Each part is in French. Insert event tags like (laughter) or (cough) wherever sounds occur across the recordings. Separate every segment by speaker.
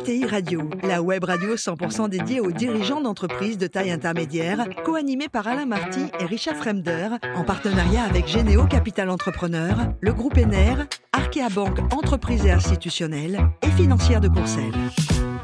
Speaker 1: ETI Radio, la web radio 100% dédiée aux dirigeants d'entreprises de taille intermédiaire, co-animée par Alain Marty et Richard Fremder, en partenariat avec Généo Capital Entrepreneur, le groupe ENER, Arkea Banque Entreprises et Institutionnelles et Financière de Courcelles.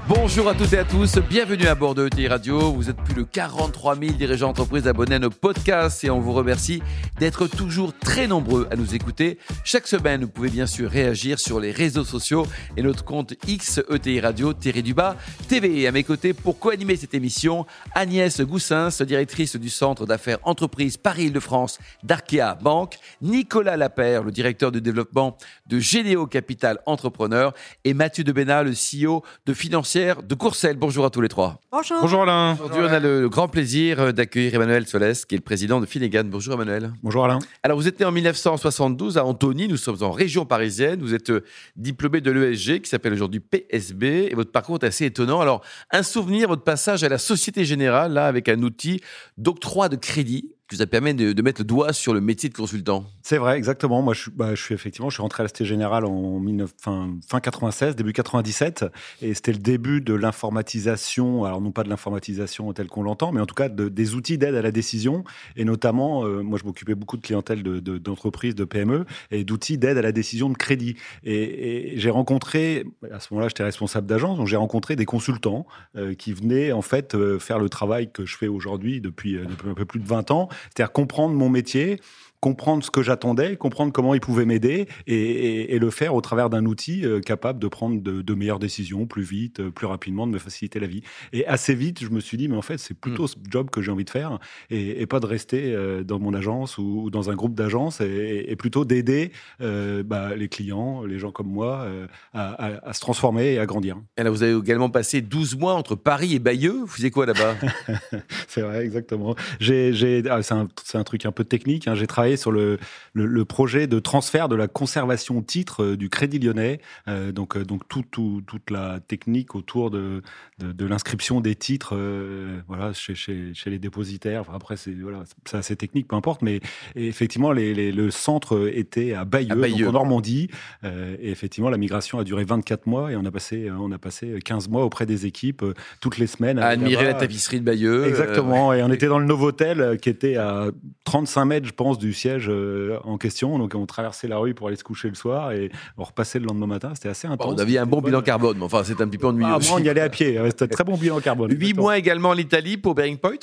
Speaker 2: Bonjour à toutes et à tous, bienvenue à bord de ETI Radio. Vous êtes plus de 43 000 dirigeants d'entreprise abonnés à nos podcasts et on vous remercie d'être toujours très nombreux à nous écouter. Chaque semaine, vous pouvez bien sûr réagir sur les réseaux sociaux et notre compte X ETI Radio, Thierry Dubas, TV. Et à mes côtés, pour co-animer cette émission, Agnès Goussins, directrice du Centre d'affaires entreprise Paris-Île-de-France d'Arkea Banque, Nicolas Lapère, le directeur de développement de Généo Capital Entrepreneur et Mathieu Debena, le CEO de Financière de Courcelles. Bonjour à tous les trois.
Speaker 3: Bonjour.
Speaker 4: Bonjour Alain.
Speaker 2: Aujourd'hui, on a le grand plaisir d'accueillir Emmanuel Solès, qui est le président de Finnegan. Bonjour Emmanuel.
Speaker 4: Bonjour Alain.
Speaker 2: Alors, vous êtes né en 1972 à Antony. Nous sommes en région parisienne. Vous êtes euh, diplômé de l'ESG, qui s'appelle aujourd'hui PSB. Et votre parcours est assez étonnant. Alors, un souvenir, votre passage à la Société Générale, là, avec un outil d'octroi de crédit qui vous a permis de, mettre le doigt sur le métier de consultant.
Speaker 4: C'est vrai, exactement. Moi, je, suis, bah, effectivement, je suis rentré à la Générale en fin, fin 96, début 97, et c'était le début de l'informatisation. Alors non pas de l'informatisation telle qu'on l'entend, mais en tout cas de, des outils d'aide à la décision, et notamment, euh, moi, je m'occupais beaucoup de clientèle d'entreprises, de, de, PME, et d'outils d'aide à la décision de crédit. Et, j'ai rencontré, à ce moment-là, j'étais responsable d'agence, donc j'ai rencontré des consultants euh, qui venaient en fait euh, faire le travail que je fais aujourd'hui depuis un peu plus de 20 ans c'est-à-dire comprendre mon métier, comprendre ce que j'attendais, comprendre comment il pouvait m'aider et, le faire au travers d'un outil euh, capable de prendre de, meilleures décisions plus vite, euh, plus rapidement, de me faciliter la vie. Et assez vite, je me suis dit, mais en fait, c'est plutôt hmm. ce job que j'ai envie de faire et, pas de rester euh, dans mon agence ou, dans un groupe d'agence et, plutôt d'aider bah, les clients, les gens comme moi, à, se transformer et à grandir.
Speaker 2: Et là, vous avez également passé 12 mois entre Paris et Bayeux. Vous faisiez quoi là-bas? (laughs)
Speaker 4: C'est vrai, exactement. J'ai, ah, c'est, un, un, truc un peu technique. Hein. J'ai travaillé sur le, le, projet de transfert de la conservation titre euh, du Crédit Lyonnais. Euh, donc, euh, donc tout, toute la technique autour de, de, l'inscription des titres voilà, chez, chez, chez, les dépositaires. Enfin, après, c'est voilà, assez technique, peu importe. Mais effectivement, les, le centre était à Bayeux, Donc en Normandie. et effectivement, la migration a duré 24 mois et on a passé, on a passé 15 mois auprès des équipes toutes les semaines.
Speaker 2: À admirer la tapisserie de Bayeux.
Speaker 4: Exactement. et on était dans le Novotel qui était à 35 mètres, je pense, du siège euh, en question. Donc, on traversait la rue pour aller se coucher le soir et on repassait le lendemain matin. C'était assez intense.
Speaker 2: on avait un bon bilan carbone, mais enfin, c'est un petit peu ennuyeux. Ah,
Speaker 4: moi, on y allait à pied. C'était un très bon bilan carbone.
Speaker 2: Huit mois également en Italie pour Bearing Point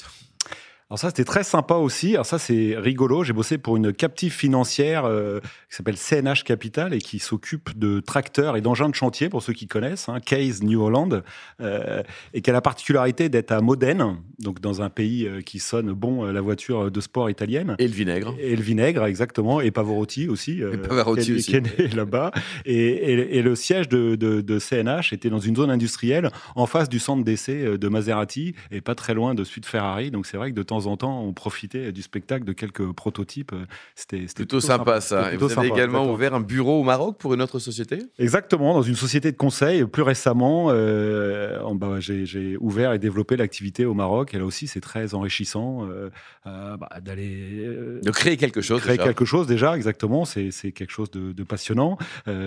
Speaker 4: alors ça, c'était très sympa aussi. Alors ça, c'est rigolo. J'ai bossé pour une captive financière euh, qui s'appelle CNH Capital et qui s'occupe de tracteurs et d'engins de chantier, pour ceux qui connaissent, hein, Case New Holland, euh, et qui a la particularité d'être à Modène, donc dans un pays euh, qui sonne bon la voiture de sport italienne.
Speaker 2: Et le vinaigre.
Speaker 4: Et le vinaigre, exactement. Et Pavarotti aussi.
Speaker 2: et Pavarotti
Speaker 4: aussi. Qui est né (laughs) là-bas. Et, et, le siège de, de, de, CNH était dans une zone industrielle en face du centre d'essai de Maserati et pas très loin de suite Ferrari. Donc c'est vrai que de temps en temps, on profitait du spectacle de quelques prototypes.
Speaker 2: C'était plutôt, sympa, ça. Et vous avez également ouvert un bureau au Maroc pour une autre société?
Speaker 4: Exactement, dans une société de conseil. Plus récemment, euh, bah, j'ai ouvert et développé l'activité au Maroc. Et là aussi, c'est très enrichissant euh, euh, bah, d'aller.
Speaker 2: de créer quelque chose.
Speaker 4: Créer quelque chose déjà, exactement. C'est quelque chose de, passionnant.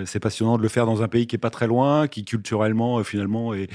Speaker 4: c'est passionnant de le faire dans un pays qui est pas très loin, qui culturellement, finalement, est,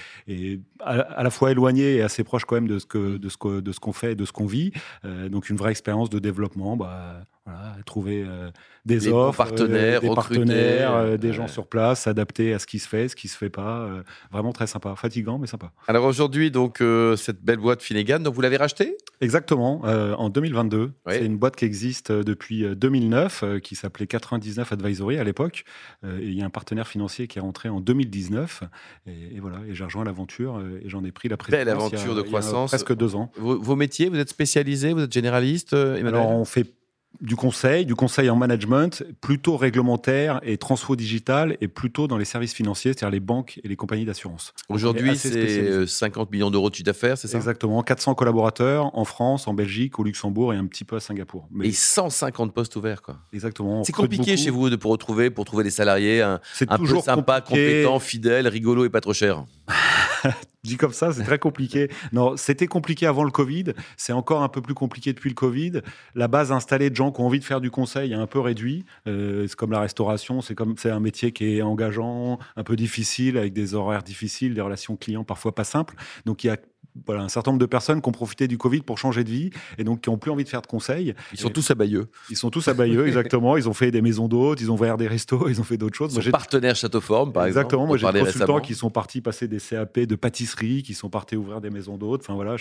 Speaker 4: à, la fois éloigné et assez proche quand même de ce que de ce qu'on fait, de ce qu'on vit. Euh, donc une vraie expérience de développement. Bah, voilà, trouver euh, des offres,
Speaker 2: partenaires,
Speaker 4: euh, des partenaires, des gens sur place, s'adapter à ce qui se fait, ce qui se fait pas. vraiment très sympa, fatigant mais sympa.
Speaker 2: Alors aujourd'hui, donc cette belle boîte Finnegan, donc vous l'avez rachetée?
Speaker 4: Exactement, en 2022. C'est une boîte qui existe depuis 2009, qui s'appelait 99 Advisory à l'époque. il y a un partenaire financier qui est rentré en 2019, et, voilà, et j'ai rejoint l'aventure et j'en ai pris la présidence.
Speaker 2: Belle aventure de croissance.
Speaker 4: presque deux ans.
Speaker 2: Vos, métiers, vous êtes spécialisé, vous êtes généraliste
Speaker 4: Alors on fait du conseil, du conseil en management, plutôt réglementaire et transfo digital, et plutôt dans les services financiers, c'est-à-dire les banques et les compagnies d'assurance.
Speaker 2: Aujourd'hui, c'est 50 millions d'euros de chiffre d'affaires, c'est ça?
Speaker 4: Exactement, 400 collaborateurs en France, en Belgique, au Luxembourg et un petit peu à Singapour.
Speaker 2: Mais... Et 150 postes ouverts, quoi.
Speaker 4: Exactement.
Speaker 2: C'est compliqué chez vous de pour retrouver, pour trouver des salariés un, un peu sympa, compétent, fidèle, rigolo et pas trop cher. (laughs)
Speaker 4: dit comme ça, c'est très compliqué. (laughs) Non, c'était compliqué avant le Covid. C'est encore un peu plus compliqué depuis le Covid. La base installée de gens qui ont envie de faire du conseil est un peu réduit. Euh, c'est comme la restauration, c'est comme c'est un métier qui est engageant, un peu difficile, avec des horaires difficiles, des relations clients parfois pas simples. Donc il y a voilà, un certain nombre de personnes qui ont profité du Covid pour changer de vie et donc qui n'ont plus envie de faire de conseils.
Speaker 2: Ils sont tous à Bayeux.
Speaker 4: Ils sont tous à Bayeux, exactement. Ils ont fait des maisons d'hôtes, ils ont ouvert des restos, (laughs) ils ont fait d'autres choses.
Speaker 2: Ils sont partenaires Château Forme, par
Speaker 4: exactement.
Speaker 2: exemple.
Speaker 4: Exactement. Moi, j'ai des consultants qui sont partis passer des CAP de pâtisserie, qui sont partis ouvrir des maisons d'hôtes. Enfin voilà,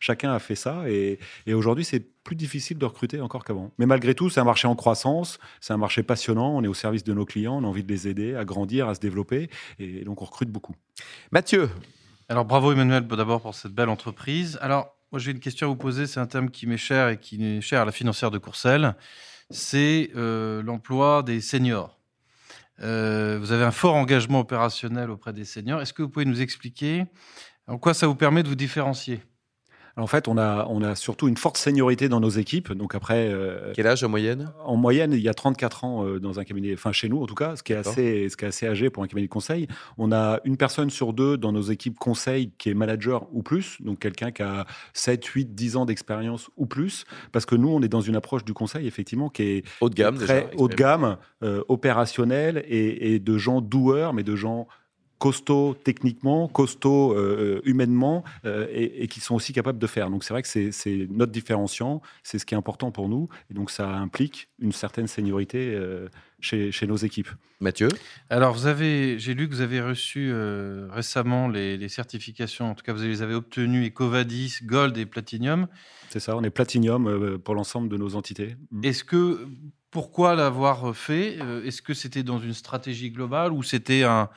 Speaker 4: chacun a fait ça et, et aujourd'hui, c'est plus difficile de recruter encore qu'avant. Mais malgré tout, c'est un marché en croissance, c'est un marché passionnant, on est au service de nos clients, on a envie de les aider à grandir, à se développer, et donc on recrute beaucoup.
Speaker 2: Mathieu,
Speaker 3: alors bravo Emmanuel d'abord pour cette belle entreprise. Alors moi j'ai une question à vous poser, c'est un thème qui m'est cher et qui est cher à la financière de Courcelles, c'est euh, l'emploi des seniors. Euh, vous avez un fort engagement opérationnel auprès des seniors. Est-ce que vous pouvez nous expliquer en quoi ça vous permet de vous différencier?
Speaker 4: En fait, on a, on a surtout une forte seniorité dans nos équipes. Donc après,
Speaker 2: euh, quel âge en moyenne?
Speaker 4: En moyenne, il y a 34 ans euh, dans un cabinet, enfin chez nous en tout cas, ce qui est assez, ce qui est assez âgé pour un cabinet de conseil. On a une personne sur deux dans nos équipes conseil qui est manager ou plus, donc quelqu'un qui a 7, 8, 10 ans d'expérience ou plus, parce que nous, on est dans une approche du conseil effectivement qui est
Speaker 2: haut de gamme,
Speaker 4: très haut de gamme, euh, opérationnel et, et de gens doueurs, mais de gens costauds techniquement, costauds euh, humainement, euh, et, qui sont aussi capables de faire. Donc c'est vrai que c'est notre différenciant, c'est ce qui est important pour nous, et donc ça implique une certaine seniorité euh, chez, chez, nos équipes.
Speaker 2: Mathieu?
Speaker 3: Alors vous avez, j'ai lu que vous avez reçu récemment les, les, certifications, en tout cas vous les avez obtenues Ecovadis, Gold et Platinum.
Speaker 4: C'est ça, on est Platinum pour l'ensemble de nos entités.
Speaker 3: Mm. Est-ce que pourquoi l'avoir fait? Est-ce que c'était dans une stratégie globale ou c'était un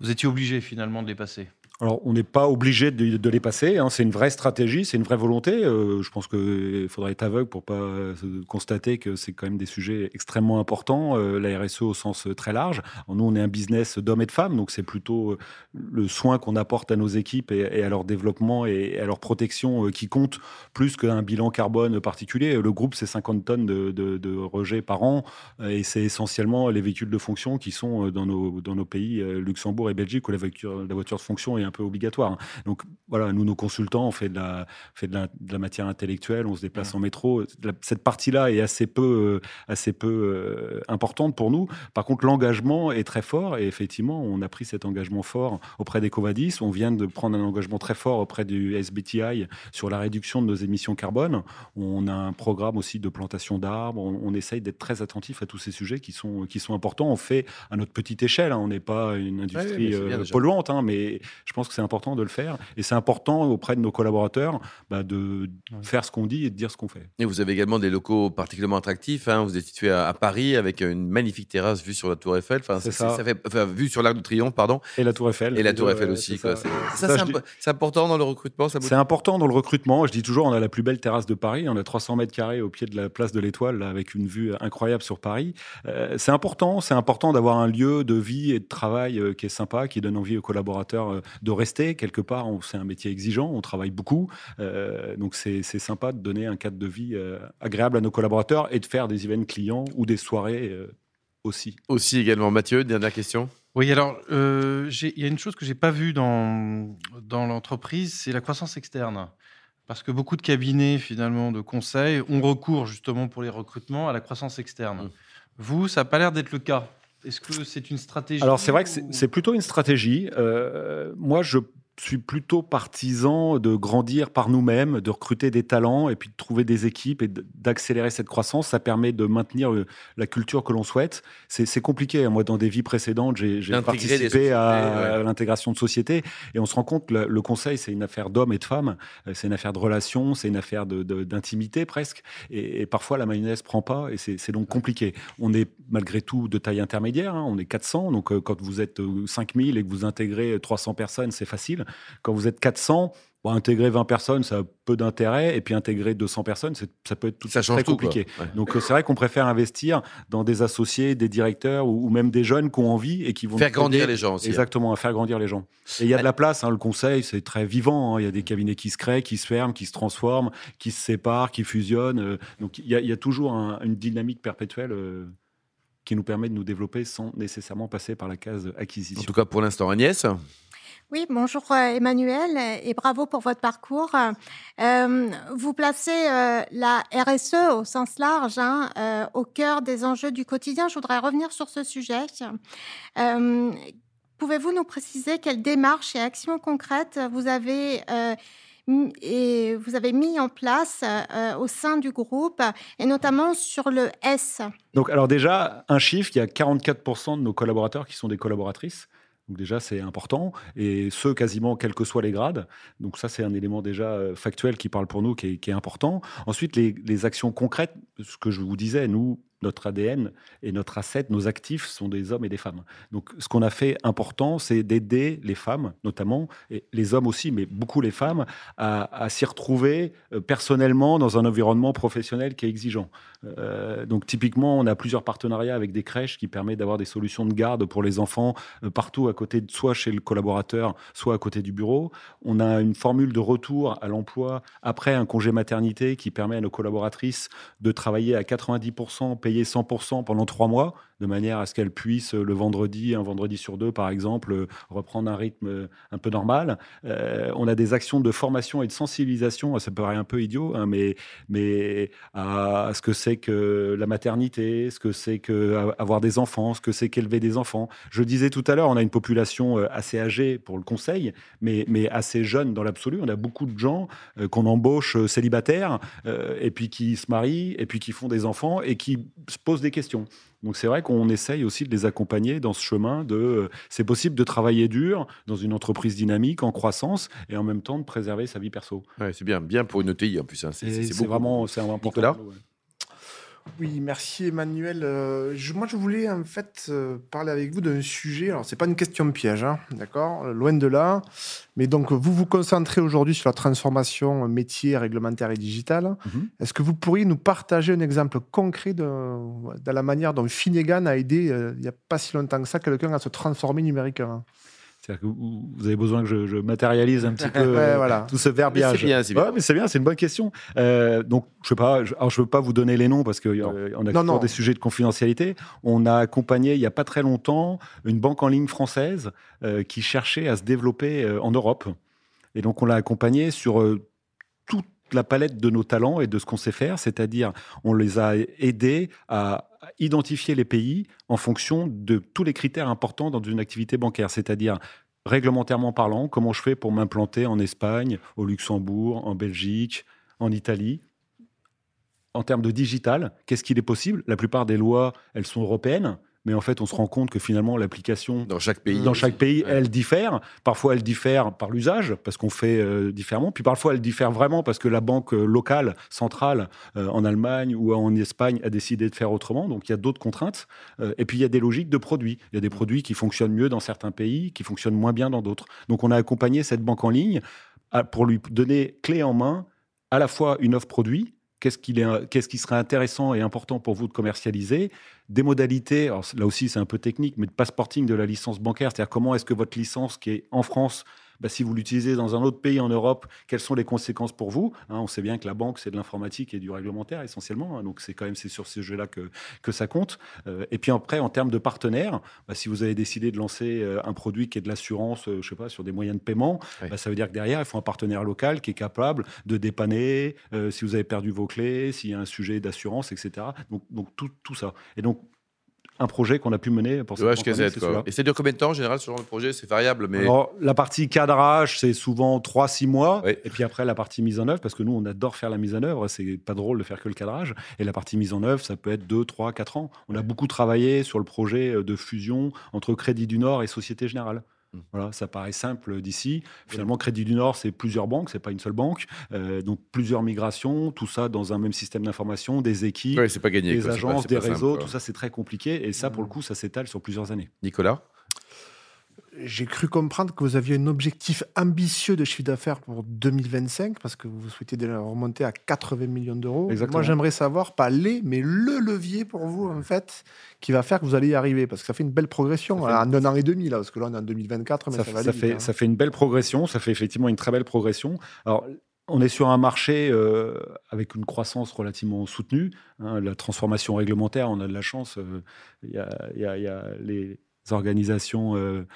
Speaker 3: vous étiez obligé finalement de les passer
Speaker 4: alors, on n'est pas obligé de, les passer. Hein. C'est une vraie stratégie, c'est une vraie volonté. Euh, je pense qu'il faudrait être aveugle pour pas euh, constater que c'est quand même des sujets extrêmement importants. Euh, la RSE au sens très large. nous, on est un business d'hommes et de femmes, donc c'est plutôt le soin qu'on apporte à nos équipes et, à leur développement et, à leur protection qui compte plus qu'un bilan carbone particulier. Le groupe, c'est 50 tonnes de, rejets par an et c'est essentiellement les véhicules de fonction qui sont dans nos, dans nos pays, Luxembourg et Belgique, où la voiture, la voiture de fonction est un peu obligatoire. Hein. Donc voilà, nous, nos consultants, on fait de la, fait de la, matière intellectuelle, on se déplace en métro. Cette partie-là est assez peu, euh, assez peu euh, importante pour nous. Par contre, l'engagement est très fort et effectivement, on a pris cet engagement fort auprès des Covadis. On vient de prendre un engagement très fort auprès du SBTI sur la réduction de nos émissions carbone. On a un programme aussi de plantation d'arbres. On, essaye d'être très attentif à tous ces sujets qui sont, qui sont importants. On fait à notre petite échelle. Hein. On n'est pas une industrie euh, polluante, hein, mais je pense que c'est important de le faire. Et c'est important auprès de nos collaborateurs bah, de faire ce qu'on dit et de dire ce qu'on fait.
Speaker 2: Et vous avez également des locaux particulièrement attractifs. Hein. Vous êtes situé à, Paris avec une magnifique terrasse vue sur la Tour Eiffel. Enfin, c'est ça. ça fait, enfin, vue sur l'Arc de Triomphe, pardon.
Speaker 4: Et la Tour Eiffel.
Speaker 2: Et la Tour Eiffel aussi. Ça, c'est important dans le recrutement.
Speaker 4: C'est important dans le recrutement. Je dis toujours, on a la plus belle terrasse de Paris. On a 300 mètres carrés au pied de la place de l'Étoile, avec une vue incroyable sur Paris. Euh, c'est important. C'est important d'avoir un lieu de vie et de travail euh, qui est sympa, qui donne envie aux collaborateurs euh, de rester quelque part. C'est un métier exigeant. On travaille beaucoup. donc c'est sympa de donner un cadre de vie agréable à nos collaborateurs et de faire des événements clients ou des soirées aussi.
Speaker 2: Aussi également. Mathieu, dernière question?
Speaker 3: Oui, alors, il y a une chose que je n'ai pas vue dans, dans l'entreprise, c'est la croissance externe. Parce que beaucoup de cabinets, finalement, de conseil ont recours, justement, pour les recrutements, à la croissance externe. Mmh. Vous, ça n'a pas l'air d'être le cas. Est-ce que c'est une stratégie
Speaker 4: Alors, c'est vrai que c'est plutôt une stratégie. Euh, moi, je suis plutôt partisan de grandir par nous-mêmes, de recruter des talents et puis de trouver des équipes et d'accélérer cette croissance. Ça permet de maintenir euh, la culture que l'on souhaite. C'est compliqué. Hein. Moi, dans des vies précédentes, j'ai participé à, l'intégration de sociétés et on se rend compte que le, conseil, c'est une affaire d'hommes et de femmes. Euh, c'est une affaire de relations, c'est une affaire d'intimité de, presque. Et, parfois, la mayonnaise prend pas et c'est donc compliqué. On est malgré tout de taille intermédiaire. Hein. On est 400. Donc, euh, quand vous êtes 5000 et que vous intégrez 300 personnes, c'est facile. Quand vous êtes 400, intégrer 20 personnes, ça a peu d'intérêt, et puis intégrer 200 personnes, ça peut être tout ça très compliqué. Donc euh, c'est vrai qu'on préfère investir dans des associés, des directeurs ou, même des jeunes qui ont envie et qui vont
Speaker 2: faire grandir les gens aussi.
Speaker 4: Hein. Exactement, à faire grandir les gens. Et il y a de la place. Hein, le conseil, c'est très vivant. Hein. Il y a des cabinets qui se créent, qui se ferment, qui se transforment, qui se séparent, qui fusionnent. Euh. donc il y, a, toujours une dynamique perpétuelle. Euh, qui nous permet de nous développer sans nécessairement passer par la case acquisition.
Speaker 2: En tout cas, pour l'instant, Agnès
Speaker 5: Oui, bonjour euh, Emmanuel et bravo pour votre parcours. Euh, vous placez euh, la RSE au sens large hein, au cœur des enjeux du quotidien. Je voudrais revenir sur ce sujet. Pouvez-vous nous préciser quelles démarches et actions concrètes vous avez et vous avez mis en place au sein du groupe, et notamment sur le S?
Speaker 4: Donc, alors déjà, un chiffre, il y a 44% de nos collaborateurs qui sont des collaboratrices. Donc déjà, c'est important. Et ce, quasiment, quels que soient les grades. Donc ça, c'est un élément déjà euh, factuel qui parle pour nous, qui est, important. Ensuite, les, actions concrètes, ce que je vous disais, nous, notre ADN et notre asset, nos actifs sont des hommes et des femmes. Donc, ce qu'on a fait important, c'est d'aider les femmes, notamment, et les hommes aussi, mais beaucoup les femmes, à, s'y retrouver euh, personnellement dans un environnement professionnel qui est exigeant. Euh, donc, typiquement, on a plusieurs partenariats avec des crèches qui permettent d'avoir des solutions de garde pour les enfants euh, partout à côté, de, soit chez le collaborateur, soit à côté du bureau. On a une formule de retour à l'emploi après un congé maternité qui permet à nos collaboratrices de travailler à 90% payé 100% pendant trois mois de manière à ce qu'elle puisse, le vendredi, un vendredi sur deux par exemple, reprendre un rythme un peu normal. Euh, on a des actions de formation et de sensibilisation, ça paraît un peu idiot, hein, mais à ce que c'est que la maternité, ce que c'est que avoir des enfants, ce que c'est qu'élever des enfants. Je disais tout à l'heure, on a une population euh, assez âgée pour le conseil, mais, mais assez jeune dans l'absolu. On a beaucoup de gens euh, qu'on embauche célibataires, et puis qui se marient, et puis qui font des enfants, et qui se posent des questions. Donc c'est vrai qu'on essaye aussi de les accompagner dans ce chemin de euh, c'est possible de travailler dur dans une entreprise dynamique en croissance et en même temps de préserver sa vie perso.
Speaker 2: c'est bien, bien pour une ETI en plus. Hein.
Speaker 4: C'est vraiment c'est important.
Speaker 6: Oui, merci Emmanuel. Euh, moi, je voulais en fait euh, parler avec vous d'un sujet. Alors, c'est pas une question piège, hein, d'accord? Loin de là. Mais donc, vous vous concentrez aujourd'hui sur la transformation métier, réglementaire et digitale. Mhm. Est-ce que vous pourriez nous partager un exemple concret de, de la manière dont Finnegan a aidé, euh, il n'y a pas si longtemps que ça, quelqu'un à se transformer numériquement?
Speaker 4: C'est-à-dire que vous avez besoin que je, matérialise un petit (laughs) peu tout ce verbiage.
Speaker 2: C'est bien, c'est bien.
Speaker 4: c'est bien, c'est une bonne question. Euh, donc, je sais pas, je, alors je veux pas vous donner les noms parce qu'on euh, a toujours des sujets de confidentialité. On a accompagné il y a pas très longtemps une banque en ligne française euh, qui cherchait à se développer en Europe. Et donc, on l'a accompagné sur toute la palette de nos talents et de ce qu'on sait faire, c'est-à-dire on les a aidés à identifier les pays en fonction de tous les critères importants dans une activité bancaire, c'est-à-dire réglementairement parlant, comment je fais pour m'implanter en Espagne, au Luxembourg, en Belgique, en Italie. En termes de digital, qu'est-ce qu'il est possible? La plupart des lois, elles sont européennes mais en fait, on se rend compte que finalement, l'application
Speaker 2: dans chaque pays,
Speaker 4: dans chaque pays, elle diffère. Parfois, elle diffère par l'usage, parce qu'on fait euh, différemment. Puis parfois, elle diffère vraiment parce que la banque euh, locale, centrale, euh, en Allemagne ou en Espagne, a décidé de faire autrement. Donc, il y a d'autres contraintes. et puis, il y a des logiques de produits. Il y a des produits qui fonctionnent mieux dans certains pays, qui fonctionnent moins bien dans d'autres. Donc, on a accompagné cette banque en ligne pour lui donner clé en main à la fois une offre produit, qu'est-ce qui, serait intéressant et important pour vous de commercialiser, des modalités, là aussi c'est un peu technique, mais de passporting de la licence bancaire, c'est-à-dire comment est-ce que votre licence qui est en France bah, si vous l'utilisez dans un autre pays en Europe, quelles sont les conséquences pour vous hein, On sait bien que la banque, c'est de l'informatique et du réglementaire essentiellement. Hein, donc, c'est quand même c'est sur ces jeux-là que, que ça compte. Euh, et puis après, en termes de partenaires, bah, si vous avez décidé de lancer euh, un produit qui est de l'assurance, euh, je sais pas, sur des moyens de paiement, bah, ça veut dire que derrière, il faut un partenaire local qui est capable de dépanner si vous avez perdu vos clés, s'il y a un sujet d'assurance, etc. Donc, donc tout, tout ça. Et donc, un projet qu'on a pu mener pour
Speaker 2: cette HKZ, quoi. Et c'est de combien de temps en général ce genre de projet C'est variable, mais.
Speaker 4: Alors, la partie cadrage, c'est souvent 3-6 mois. Et puis après, la partie mise en œuvre, parce que nous, on adore faire la mise en œuvre. C'est pas drôle de faire que le cadrage. Et la partie mise en œuvre, ça peut être 2, 3, 4 ans. On a beaucoup travaillé sur le projet de fusion entre Crédit du Nord et Société Générale. Mmh. Voilà, ça paraît simple d'ici. Finalement, Crédit du Nord, c'est plusieurs banques, c'est pas une seule banque. Euh, donc plusieurs migrations, tout ça dans un même système d'information, des équipes,
Speaker 2: pas gagné,
Speaker 4: des agences, des réseaux, tout ça c'est très compliqué. Et ça, pour le mmh. coup, ça s'étale sur plusieurs années.
Speaker 2: Nicolas?
Speaker 6: J'ai cru comprendre que vous aviez un objectif ambitieux de chiffre d'affaires pour 2025, parce que vous souhaitez déjà remonter à 80 millions d'euros. Moi, j'aimerais savoir, pas les, mais le levier pour vous, en fait, qui va faire que vous allez y arriver, parce que ça fait une belle progression en un an et demi, là, parce que là, on est en 2024, mais ça,
Speaker 4: ça, fait, hein. ça fait une belle progression, ça fait effectivement une très belle progression. Alors, on est sur un marché euh, avec une croissance relativement soutenue. Hein, la transformation réglementaire, on a de la chance. Euh, il y, a, les, organisations euh,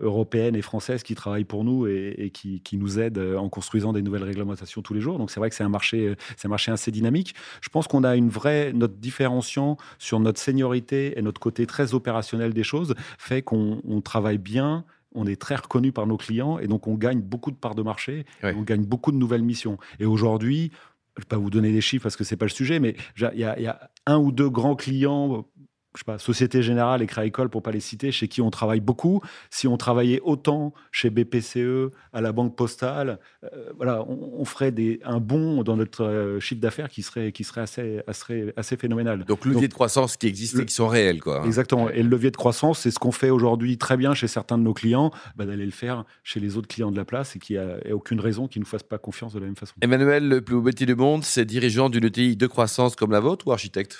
Speaker 4: européennes et françaises qui travaillent pour nous et, qui, qui, nous aident en construisant des nouvelles réglementations tous les jours. Donc c'est vrai que c'est un marché, c'est un marché assez dynamique. Je pense qu'on a une vraie notre différenciant sur notre seniorité et notre côté très opérationnel des choses fait qu'on travaille bien on est très reconnu par nos clients et donc on gagne beaucoup de parts de marché, on gagne beaucoup de nouvelles missions. Et aujourd'hui, je ne vais pas vous donner des chiffres parce que ce n'est pas le sujet, mais il y, y, a un ou deux grands clients je sais pas, Société Générale et Crédit pour pas les citer, chez qui on travaille beaucoup. Si on travaillait autant chez BPCE, à la Banque Postale, euh, voilà, on, ferait des, un bond dans notre euh, chiffre d'affaires qui serait, qui serait assez, assez, assez phénoménal.
Speaker 2: Donc, le levier de croissance qui existe et qui sont réels, quoi.
Speaker 4: Exactement. Et le levier de croissance, c'est ce qu'on fait aujourd'hui très bien chez certains de nos clients, bah, d'aller le faire chez les autres clients de la place et qui a, a aucune raison qu'ils ne nous fassent pas confiance de la même façon.
Speaker 2: Emmanuel, le plus beau métier du monde, c'est dirigeant d'une ETI de croissance comme la vôtre ou architecte?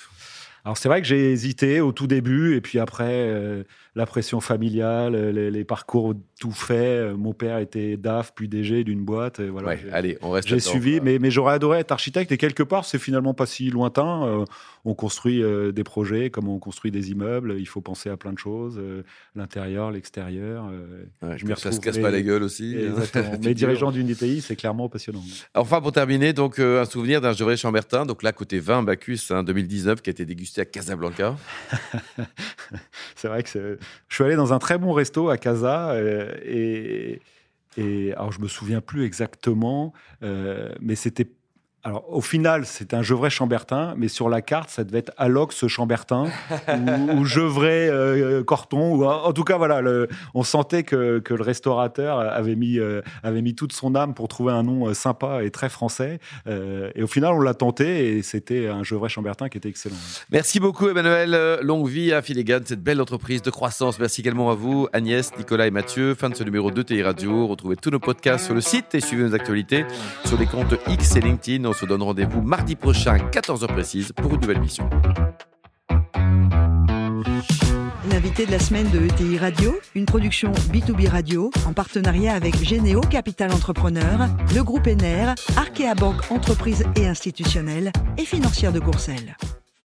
Speaker 4: Alors c'est vrai que j'ai hésité au tout début et puis après euh, la pression familiale, les, parcours tout faits. Mon père était DAF puis DG d'une boîte. Et voilà.
Speaker 2: allez, on reste.
Speaker 4: J'ai suivi, mais, mais j'aurais adoré être architecte et quelque part c'est finalement pas si lointain. Euh, on construit euh, des projets comme on construit des immeubles. Il faut penser à plein de choses, l'intérieur, l'extérieur.
Speaker 2: je me ça se casse pas la gueule aussi.
Speaker 4: Exactement. (laughs) mais dirigeant d'une DTI, c'est clairement passionnant.
Speaker 2: Enfin pour terminer, donc un souvenir d'un Gevrey Chambertin. Donc là côté 20 Bacchus hein, 2019 qui a été dégusté à Casablanca (laughs)
Speaker 4: C'est vrai que je suis allé dans un très bon resto à Casa euh, et, alors je me souviens plus exactement, euh, mais c'était alors, au final, c'est un Gevrey Chambertin, mais sur la carte, ça devait être Alox Chambertin ou, ou Gevrey euh, Corton. Ou, en tout cas, voilà, on sentait que, que, le restaurateur avait mis, euh, avait mis toute son âme pour trouver un nom euh, sympa et très français. et au final, on l'a tenté et c'était un Gevrey Chambertin qui était excellent.
Speaker 2: Merci beaucoup, Emmanuel. Longue vie à Filigan, cette belle entreprise de croissance. Merci également à vous, Agnès, Nicolas et Mathieu. Fin de ce numéro 2 TI Radio. Retrouvez tous nos podcasts sur le site et suivez nos actualités sur les comptes X et LinkedIn on se donne rendez-vous mardi prochain, 14h précise, pour une nouvelle mission.
Speaker 1: L'invité de la semaine de ETI Radio, une production B2B Radio en partenariat avec Généo Capital Entrepreneur, le groupe ENER, Arkea Banque Entreprise et Institutionnelle et Financière de Courcelles.